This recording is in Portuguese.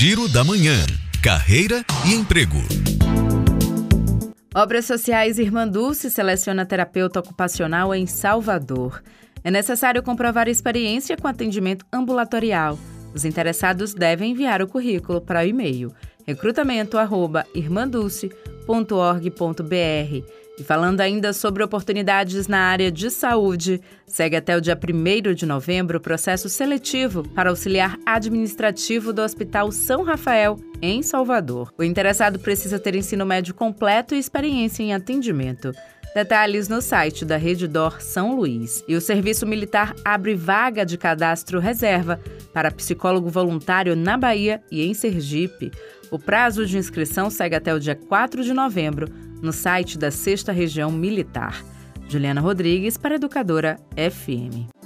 Giro da Manhã. Carreira e emprego. Obras Sociais Irmã Dulce seleciona terapeuta ocupacional em Salvador. É necessário comprovar experiência com atendimento ambulatorial. Os interessados devem enviar o currículo para o e-mail recrutamento@irmandulce.org.br. E falando ainda sobre oportunidades na área de saúde, segue até o dia 1 de novembro o processo seletivo para auxiliar administrativo do Hospital São Rafael, em Salvador. O interessado precisa ter ensino médio completo e experiência em atendimento. Detalhes no site da Rede Dor São Luís. E o Serviço Militar abre vaga de cadastro reserva para psicólogo voluntário na Bahia e em Sergipe. O prazo de inscrição segue até o dia 4 de novembro no site da Sexta Região Militar. Juliana Rodrigues para Educadora FM.